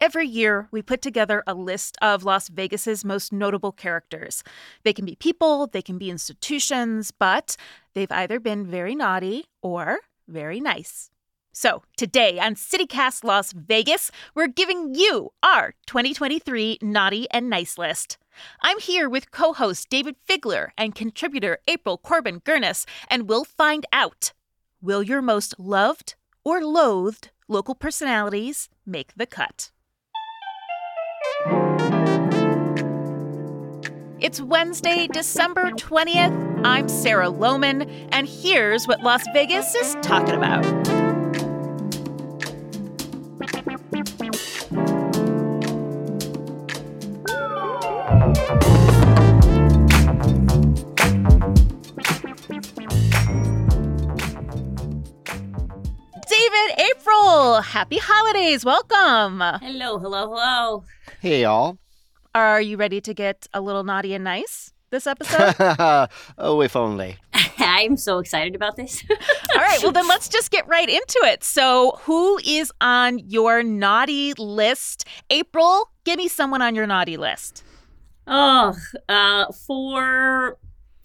Every year, we put together a list of Las Vegas's most notable characters. They can be people, they can be institutions, but they've either been very naughty or very nice. So, today on CityCast Las Vegas, we're giving you our 2023 Naughty and Nice list. I'm here with co host Dayvid Figler and contributor April Corbin Girnus, and we'll find out will your most loved or loathed local personalities make the cut? It's Wednesday, December 20th. I'm Sarah Lohman, and here's what Las Vegas is talking about. Happy holidays. Welcome. Hello, hello, hello. Hey, y'all. Are you ready to get a little naughty and nice this episode? oh, if only. I'm so excited about this. All right, well, then let's just get right into it. So, who is on your naughty list? April, give me someone on your naughty list. oh, uh, for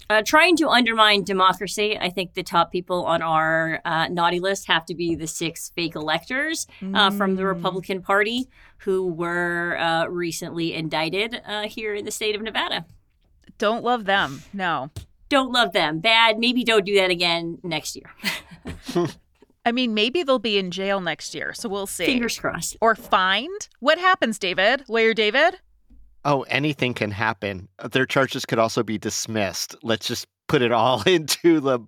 uh, trying to undermine democracy, I think the top people on our uh, naughty list have to be the six fake electors uh, from the Republican Party who were uh, recently indicted uh, here in the state of Nevada. Don't love them. No. Don't love them. Bad. Maybe don't do that again next year. I mean, maybe they'll be in jail next year, so we'll see. Fingers crossed. Or fined. What happens, Dayvid? Lawyer Dayvid? Oh, anything can happen. Their charges could also be dismissed. Let's just put it all into the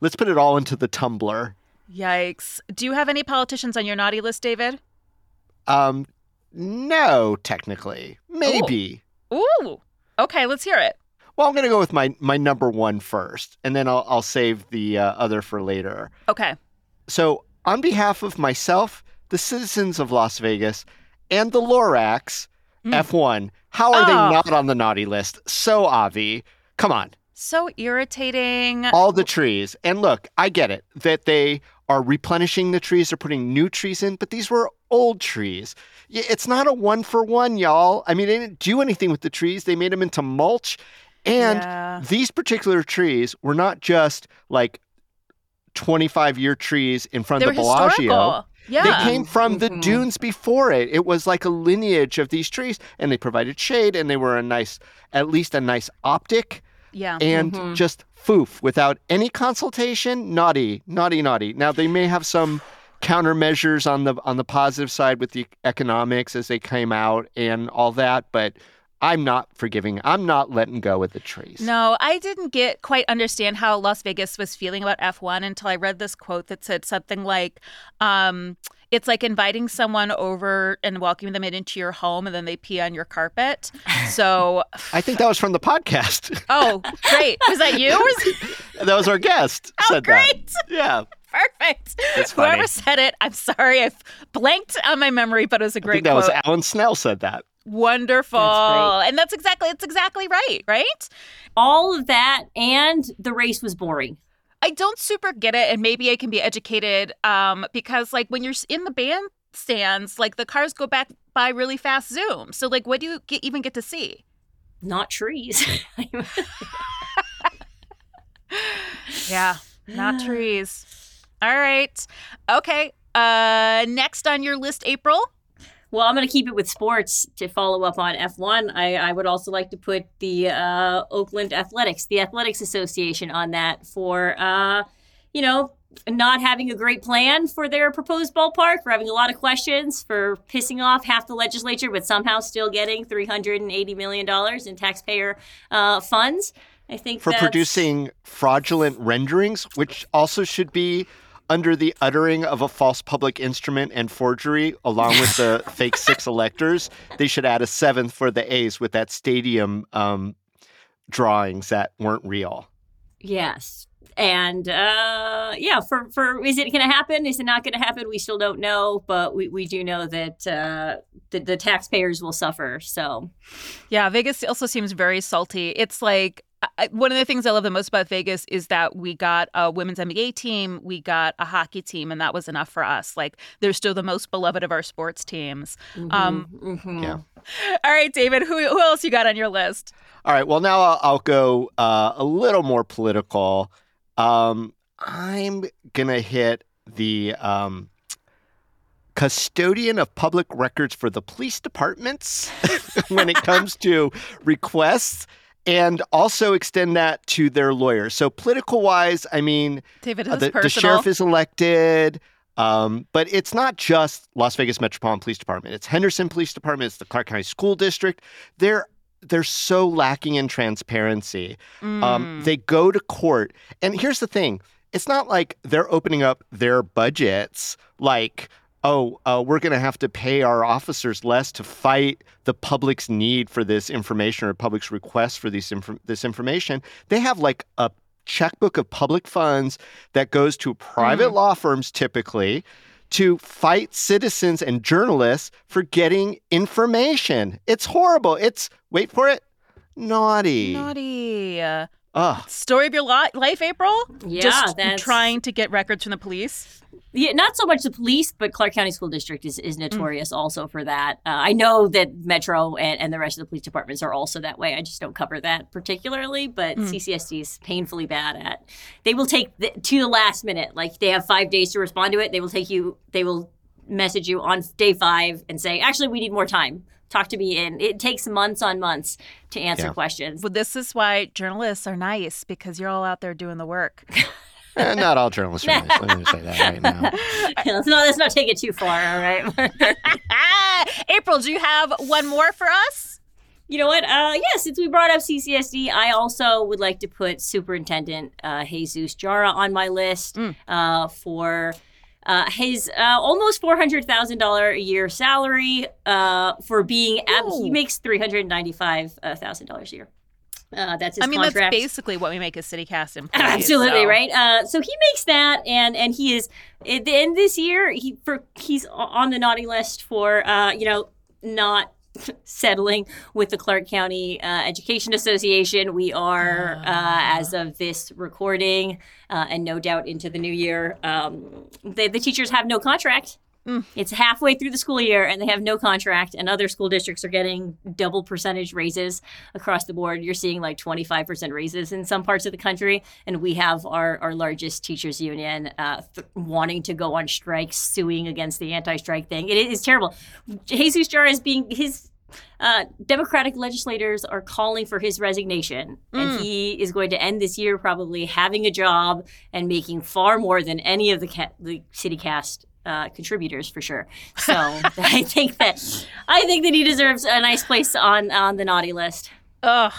let's put it all into the tumbler. Yikes. Do you have any politicians on your naughty list, Dayvid? Um no, technically. Maybe. Ooh. Okay, let's hear it. Well, I'm going to go with my my number one first, and then I'll I'll save the uh, other for later. Okay. So, on behalf of myself, the citizens of Las Vegas, and the Lorax, Mm. F1, how are Oh. they not on the naughty list? So, Avi, come on. So irritating. all the trees. And look, I get it that they are replenishing the trees, they're putting new trees in, but these were old trees. It's not a one for one, y'all. I mean, they didn't do anything with the trees, they made them into mulch. And Yeah. these particular trees were not just like 25 year trees in front They of the Bellagio. historical. Yeah. They came from the Mhm. dunes before it. It was like a lineage of these trees, and they provided shade, and they were a nice, at least a nice optic yeah. and Mhm. just foof without any consultation. Naughty, naughty, naughty. Now they may have some countermeasures on the on the positive side with the economics as they came out and all that, but I'm not forgiving. I'm not letting go with the trees. No, I didn't get quite understand how Las Vegas was feeling about F1 until I read this quote that said something like, um, it's like inviting someone over and welcoming them into your home and then they pee on your carpet. So, I think that was from the podcast. oh, great. Was that you? That was our guest. Oh, said great. That. Yeah. Perfect. That's Whoever said it, I'm sorry. I've blanked on my memory, but it was a great I think that quote. was Alan Snel said that. Wonderful. That's And that's exactly it's exactly right, right? All of that and the race was boring. I don't super get it, and maybe I can be educated um, because, like, when you're in the bandstands, like the cars go back by really fast zoom. So, like, what do you get, even get to see? Not trees. Yeah, not trees. All right. Okay. Uh, next on your list, April. Well, I'm going to keep it with sports to follow up on F1. I, I would also like to put the uh, Oakland Athletics, the Athletics Association, on that for, uh, you know, not having a great plan for their proposed ballpark, for having a lot of questions, for pissing off half the legislature, but somehow still getting $380 million in taxpayer uh, funds. I think for producing fraudulent renderings, which also should be under the uttering of a false public instrument and forgery, along with the fake six electors, they should add a seventh for the A's with that stadium um, drawings that weren't real. Yes. And uh, yeah, for, for is it going to happen? Is it not going to happen? We still don't know, but we, we do know that uh, the, the taxpayers will suffer. So, yeah, Vegas also seems very salty. It's like I, one of the things I love the most about Vegas is that we got a women's NBA team, we got a hockey team, and that was enough for us. Like they're still the most beloved of our sports teams. mhm, Um, mhm. Yeah. All right, Dayvid, who who else you got on your list? All right. Well, now I'll, I'll go uh, a little more political. Um, I'm gonna hit the um, custodian of public records for the police departments when it comes to requests, and also extend that to their lawyers. So, political wise, I mean, Dayvid, uh, the, the sheriff is elected. Um, but it's not just Las Vegas Metropolitan Police Department. It's Henderson Police Department. It's the Clark County School District. They're they're so lacking in transparency. Um, Mm. they go to court, and here's the thing: it's not like they're opening up their budgets like. Oh, uh, we're going to have to pay our officers less to fight the public's need for this information or public's request for these inf- this information. They have like a checkbook of public funds that goes to private Mm. law firms typically to fight citizens and journalists for getting information. It's horrible. It's wait for it, naughty. Naughty. Uh, Ugh. story of your li- life, April? Yeah, Just that's trying to get records from the police. Yeah, not so much the police, but Clark County School District is, is notorious also for that. Uh, I know that Metro and, and the rest of the police departments are also that way. I just don't cover that particularly, but Mm. CCSD is painfully bad at. They will take the, to the last minute. Like they have five days to respond to it. They will take you. They will message you on day five and say, "Actually, we need more time. Talk to me." And it takes months on months to answer Yeah. questions. Well, this is why journalists are nice because you're all out there doing the work. Eh, not all journalists are nice. Let me say that right now. let's not let's not take it too far. All right. April, do you have one more for us? You know what? Uh, yeah, since we brought up CCSD, I also would like to put Superintendent uh, Jesus Jara on my list Mm. uh, for uh, his uh, almost four hundred thousand dollar a year salary uh, for being. Ab- he makes three hundred ninety five thousand dollars a year. Uh, that's his I mean, contract. that's basically what we make as city cast employees. Absolutely so- right. Uh, so he makes that, and and he is at the end this year. He for he's on the naughty list for uh, you know not settling with the Clark County uh, Education Association. We are uh, as of this recording, uh, and no doubt into the new year. Um, the, the teachers have no contract. Mm. It's halfway through the school year and they have no contract, and other school districts are getting double percentage raises across the board. You're seeing like 25% raises in some parts of the country, and we have our, our largest teachers union uh, th- wanting to go on strike, suing against the anti strike thing. It is terrible. Jesus Jar is being his. Uh, Democratic legislators are calling for his resignation, and Mm. he is going to end this year probably having a job and making far more than any of the ca- the city cast uh, contributors for sure. So I think that I think that he deserves a nice place on on the naughty list. Ugh,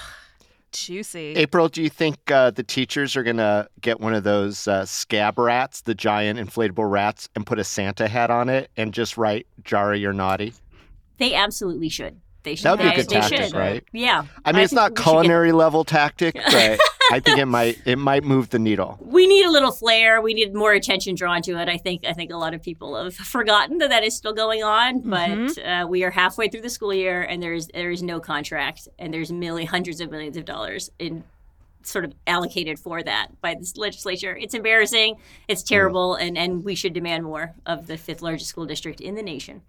juicy. April, do you think uh, the teachers are going to get one of those uh, scab rats, the giant inflatable rats, and put a Santa hat on it and just write "Jara, you're naughty"? They absolutely should. They should. That would be a good tactic, should. right? Yeah. I mean, it's not we should get- culinary level tactic, but I think it might it might move the needle. we need a little flair. We need more attention drawn to it. I think. I think a lot of people have forgotten that that is still going on. But Mm-hmm. uh, we are halfway through the school year, and there is there is no contract, and there's million hundreds hundreds of millions of dollars in sort of allocated for that by this legislature. It's embarrassing. It's terrible, and and we should demand more of the fifth largest school district in the nation.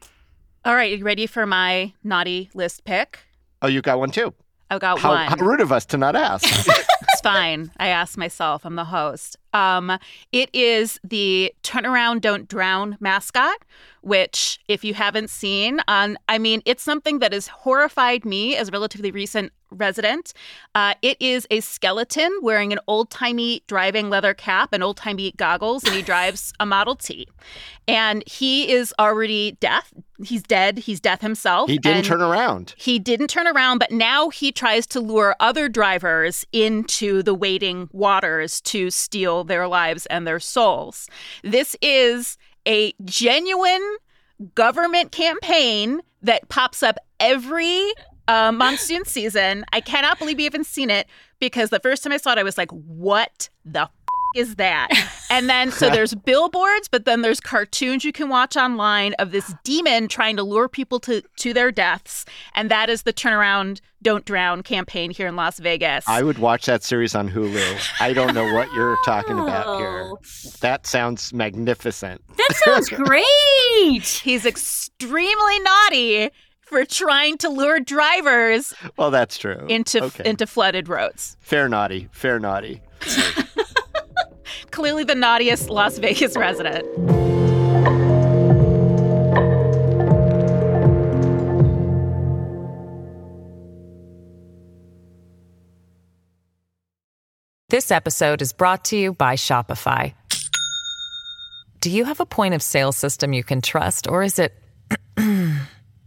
All right, you ready for my naughty list pick? Oh, you got one too. I've got How, one. how rude of us to not ask. it's fine. I asked myself. I'm the host. Um, it is the Turnaround Don't Drown mascot, which, if you haven't seen, on I mean, it's something that has horrified me as relatively recent resident. Uh, it is a skeleton wearing an old timey driving leather cap and old timey goggles, and he drives a Model T. And he is already death. He's dead. He's death himself. He didn't turn around. He didn't turn around, but now he tries to lure other drivers into the waiting waters to steal their lives and their souls. This is a genuine government campaign that pops up every uh, monsoon season. I cannot believe you haven't seen it because the first time I saw it, I was like, what the f- is that? And then, so there's billboards, but then there's cartoons you can watch online of this demon trying to lure people to, to their deaths. And that is the Turnaround, Don't Drown campaign here in Las Vegas. I would watch that series on Hulu. I don't know what you're talking about here. Oh, That sounds magnificent. That sounds great. He's extremely naughty for trying to lure drivers Well, that's true. into okay. into flooded roads. fair naughty, fair naughty. Clearly the naughtiest Las Vegas resident. This episode is brought to you by Shopify. Do you have a point of sale system you can trust, or is it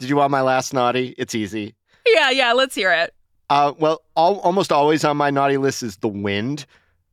Did you want my last naughty? It's easy. Yeah, yeah, let's hear it. Uh, well, al- almost always on my naughty list is the wind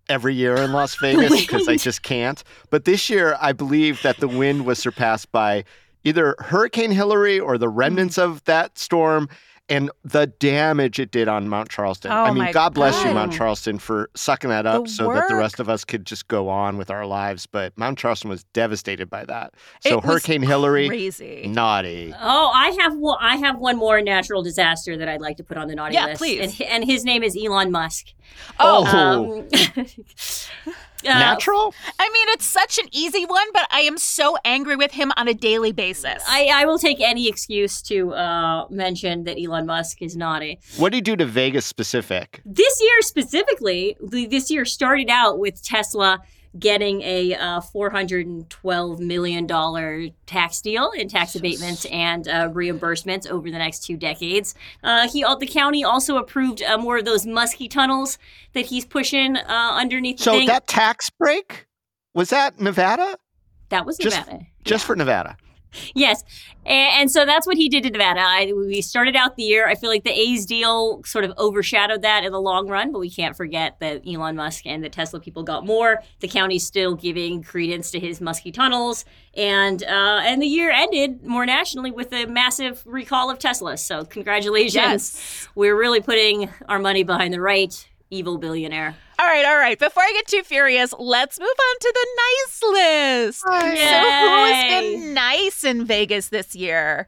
every year in Las Vegas because I just can't. But this year, I believe that the wind was surpassed by either Hurricane Hilary or the remnants of that storm and the damage it did on Mount Charleston. Oh, I mean, God bless you, Mount Charleston, for sucking that up The so that the rest of us could just go on with our lives. But Mount Charleston was devastated by that. It So was Hurricane Hilary, Crazy. naughty. Oh, I have one. I have one more natural disaster that I'd like to put on the naughty Yeah, list. please. And, and his name is Elon Musk. Oh, Um, uh, Natural? I mean, it's such an easy one, but I am so angry with him on a daily basis. I, I will take any excuse to uh, mention that Elon Musk is naughty. What do you do to Vegas specific? This year specifically, this year started out with Tesla getting a uh, $412 million tax deal in tax abatements and uh, reimbursements over the next two decades. Uh, he, the county also approved uh, more of those musky tunnels that he's pushing uh, underneath the So that tax break was that Nevada? that was just- Nevada. Just for Nevada. Yes, and, and so that's what he did to Nevada. I, we started out the year. I feel like the A's deal sort of overshadowed that in the long run, but we can't forget that Elon Musk and the Tesla people got more. The county's still giving credence to his musky tunnels, and uh, and the year ended more nationally with a massive recall of Tesla. So congratulations, Yes. we're really putting our money behind the right evil billionaire. All right, all right. Before I get too furious, let's move on to the nice list. So, who has been nice in Vegas this year?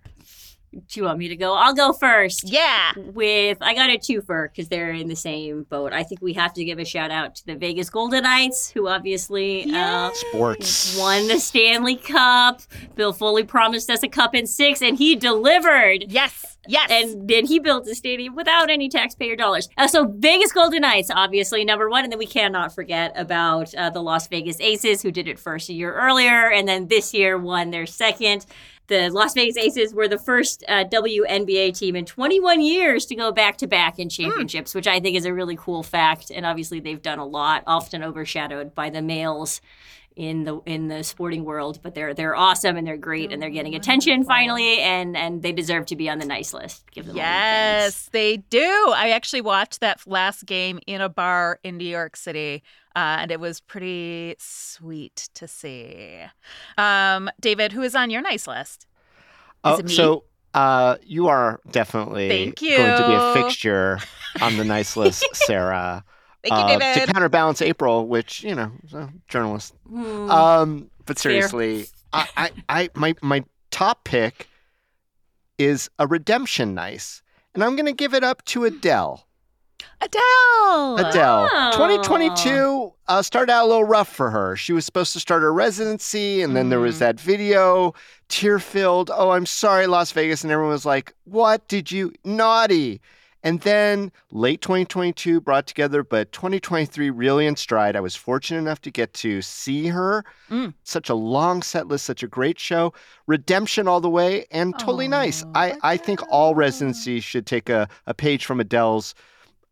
Do you want me to go? I'll go first. Yeah. with I got a twofer because they're in the same boat. I think we have to give a shout out to the Vegas Golden Knights, who obviously uh, Sports. won the Stanley Cup. Bill Foley promised us a cup in six, and he delivered. Yes. Yes. And then he built the stadium without any taxpayer dollars. Uh, so Vegas Golden Knights, obviously number one, and then we cannot forget about uh, the Las Vegas Aces, who did it first a year earlier, and then this year won their second. The Las Vegas Aces were the first uh, WNBA team in 21 years to go back to back in championships, which I think is a really cool fact. And obviously, they've done a lot, often overshadowed by the males in the in the sporting world, but they're they're awesome and they're great and they're getting attention finally, and and they deserve to be on the nice list. Give them all. Yes, they do. I actually watched that last game in a bar in New York City, uh, and it was pretty sweet to see. Um, Dayvid, who is on your nice list? Oh, it me? so uh, you are definitely Thank going to be a fixture on the nice list, Sarah. Thank you, uh, Dayvid. To counterbalance April, which you know, journalist. Hmm. Um, but seriously, I, I, I, my, my top pick is a redemption nice, and I'm going to give it up to Adele. Adele. Adele. Oh. 2022 uh, started out a little rough for her. She was supposed to start her residency, and then there was Mhm. that video, tear filled. Oh, I'm sorry, Las Vegas. And everyone was like, What did you? Naughty. And then late 2022 brought together, but 2023 really in stride. I was fortunate enough to get to see her. Mm. Such a long set list, such a great show. Redemption all the way, and totally nice. Oh, I, I think all residencies should take a, a page from Adele's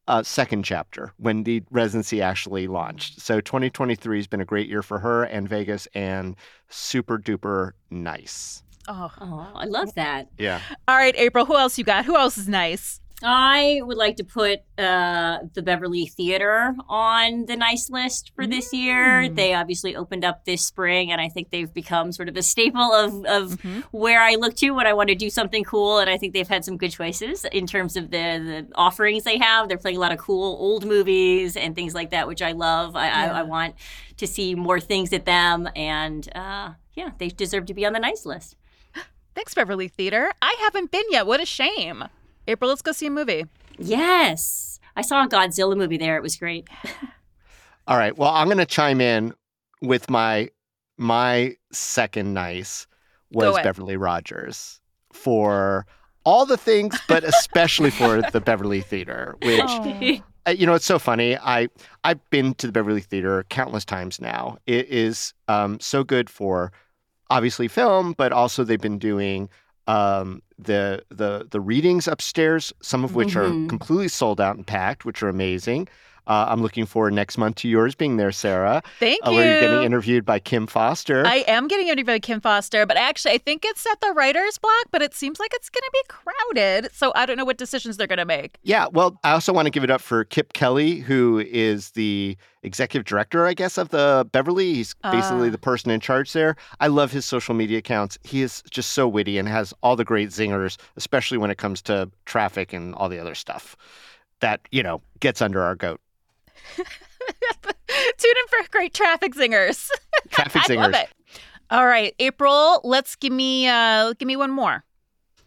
uh, second chapter when the residency actually launched. So 2023 has been a great year for her and Vegas and super duper nice. Oh. Oh, I love that. Yeah. All right, April. Who else you got? Who else is nice? I would like to put uh, the Beverly Theater on the nice list for this year. Mm. They obviously opened up this spring, and I think they've become sort of a staple of, of Mhm. where I look to when I want to do something cool. And I think they've had some good choices in terms of the, the offerings they have. They're playing a lot of cool old movies and things like that, which I love. I, Yeah. I, I want to see more things at them. And uh, yeah, they deserve to be on the nice list. Thanks, Beverly Theater. I haven't been yet. What a shame. April, let's go see a movie. Yes. I saw a Godzilla movie there. It was great. All right. Well, I'm going to chime in with my my second nice was. Beverly Rogers for all the things, but especially for the Beverly Theater, which Oh. Uh, you know, it's so funny. I I've been to the Beverly Theater countless times now. It is um, so good for obviously film, but also they've been doing um, the the the readings upstairs, some of which Mhm. are completely sold out and packed, which are amazing. Uh, I'm looking forward next month to yours being there, Sarah, Thank uh, you. where you're getting interviewed by Kim Foster. I am getting interviewed by Kim Foster, but actually, I think it's at the writer's block, but it seems like it's going to be crowded. So I don't know what decisions they're going to make. Yeah, well, I also want to give it up for Kip Kelly, who is the executive director, I guess, of the Beverly. He's basically Ah. the person in charge there. I love his social media accounts. He is just so witty and has all the great zingers, especially when it comes to traffic and all the other stuff that, you know, gets under our goat. Tune in for great traffic zingers. Traffic I zingers. love it. All right, April, let's give me uh give me one more.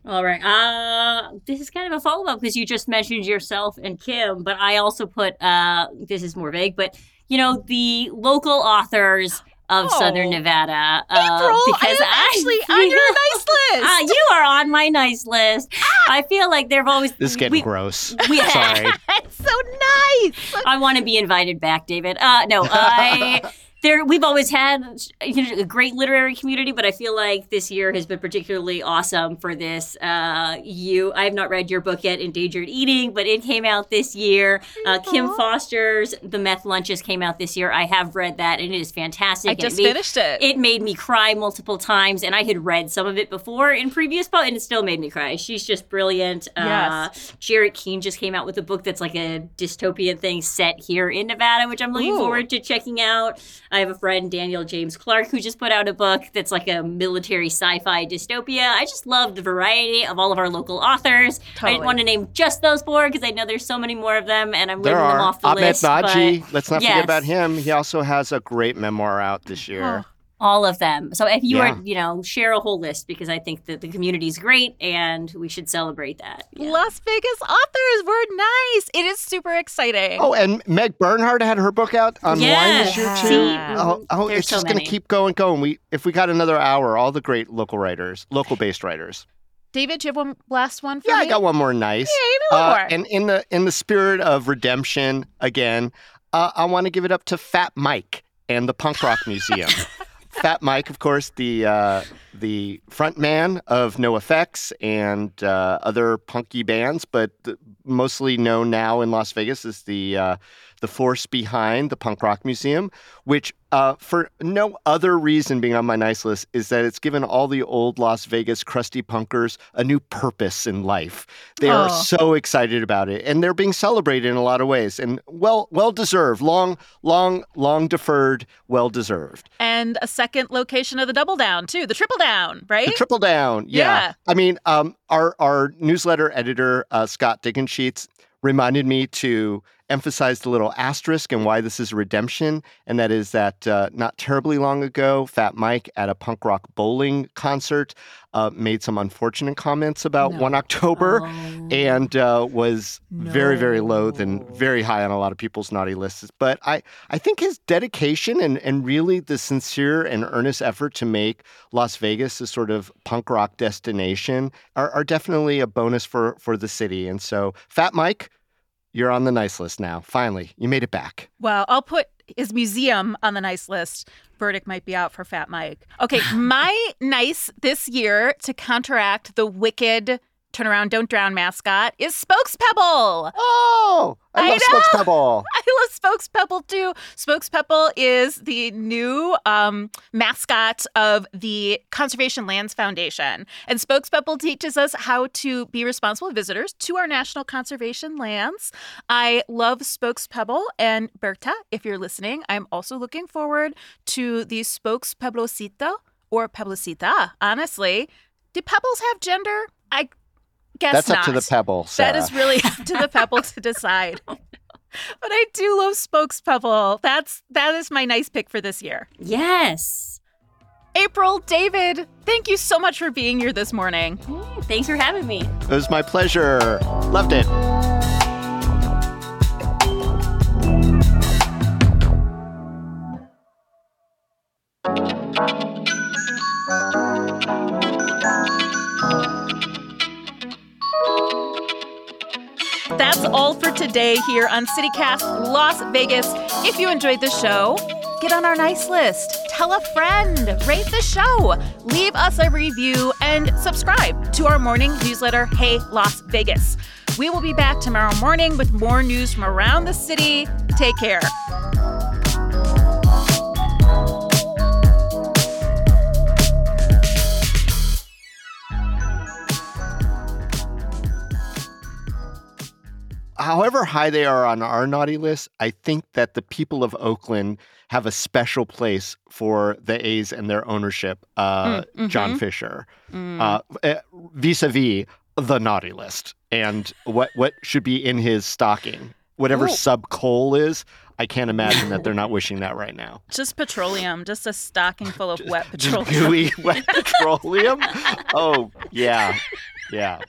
All right. Uh, this is kind of a follow up because you just mentioned yourself and Kim, but I also put uh, this is more vague, but you know the local authors of Oh. Southern Nevada. Uh, April, because I am actually on your nice list. Ah, you are on my nice list. I feel like there've always This is getting we- gross. we- Sorry. It's so nice. I want to be invited back, Dayvid. Uh, no, I there we've always had you know, a great literary community, but I feel like this year has been particularly awesome for this. Uh, you, I have not read your book yet, Endangered Eating, but it came out this year. Uh, Kim Foster's The Meth Lunches came out this year. I have read that, and it is fantastic. I just it made- finished it. It made me cry multiple times, and I had read some of it before in previous posts, and it still made me cry. She's just brilliant. Uh, Yes. Jarret Keene just came out with a book that's like a dystopian thing set here in Nevada, which I'm looking Ooh. forward to checking out. I have a friend, Daniel James Clark, who just put out a book that's like a military sci-fi dystopia. I just love the variety of all of our local authors. I didn't want to name just those four because I know there's so many more of them, and I'm There leaving them off the Ahmed list. Naji. but- Let's not Yes. forget about him. He also has a great memoir out this year. Oh. All of them. So if you Yeah. are, you know, share a whole list because I think that the community is great and we should celebrate that. Yeah. Las Vegas authors were nice. It is super exciting. Oh, and Meg Bernhardt had her book out on wine this year too. See, Oh, oh it's so just going to keep going, going. We if we got another hour, all the great local writers, local based writers. Dayvid, do you have one last one for Yeah, me? I got one more nice. Yeah, give one Uh, more. and in the in the spirit of redemption, again, uh, I want to give it up to Fat Mike and the Punk Rock Museum. Fat Mike, of course, the uh, the front man of NoFX and uh, other punky bands, but mostly known now in Las Vegas as the uh, the force behind the Punk Rock Museum, which, uh, for no other reason being on my nice list, is that it's given all the old Las Vegas crusty punkers a new purpose in life. They oh. are so excited about it, and they're being celebrated in a lot of ways, and well, well deserved, long, long, long deferred, well deserved. And a second location of the double down too, the triple down, right? The triple down, yeah. yeah. I mean, um, our our newsletter editor uh, Scott Dickensheets reminded me to emphasize the little asterisk and why this is a redemption, and that is that uh, not terribly long ago, Fat Mike at a punk rock bowling concert uh, made some unfortunate comments about no. 1 October oh. and uh, was no. very, very loath and very high on a lot of people's naughty lists. But I, I think his dedication and, and really the sincere and earnest effort to make Las Vegas a sort of punk rock destination are, are definitely a bonus for, for the city. And so, Fat Mike, you're on the nice list now. Finally, you made it back. Well, I'll put his museum on the nice list. Verdict might be out for Fat Mike. Okay, my nice this year to counteract the wicked Turn around, don't drown mascot is Spokes Pebble. Oh, I, I love know. Spokes Pebble. I love Spokes Pebble too. Spokes Pebble is the new um, mascot of the Conservation Lands Foundation. And Spokes Pebble teaches us how to be responsible visitors to our national conservation lands. I love Spokes Pebble. And Berta, if you're listening, I'm also looking forward to the Spokes Peblosito or Peblosita. Honestly, do pebbles have gender? I guess That's not. up to the pebble. Sarah. That is really up to the pebble to decide. But I do love Spokes Pebble. That's that is my nice pick for this year. Yes. April, Dayvid, thank you so much for being here this morning. Thanks for having me. It was my pleasure. Loved it. For today here on CityCast Las Vegas. If you enjoyed the show, get on our nice list, tell a friend, rate the show, leave us a review, and subscribe to our morning newsletter, Hey Las Vegas. We will be back tomorrow morning with more news from around the city. Take care. However high they are on our naughty list, I think that the people of Oakland have a special place for the A's and their ownership, uh, mm, hmm John Fisher, mm. uh, eh, vis-a-vis the naughty list and what what should be in his stocking. Whatever Ooh. sub coal is, I can't imagine that they're not wishing that right now. Just petroleum, just a stocking full of just, wet petroleum. Gooey wet petroleum. oh yeah, yeah.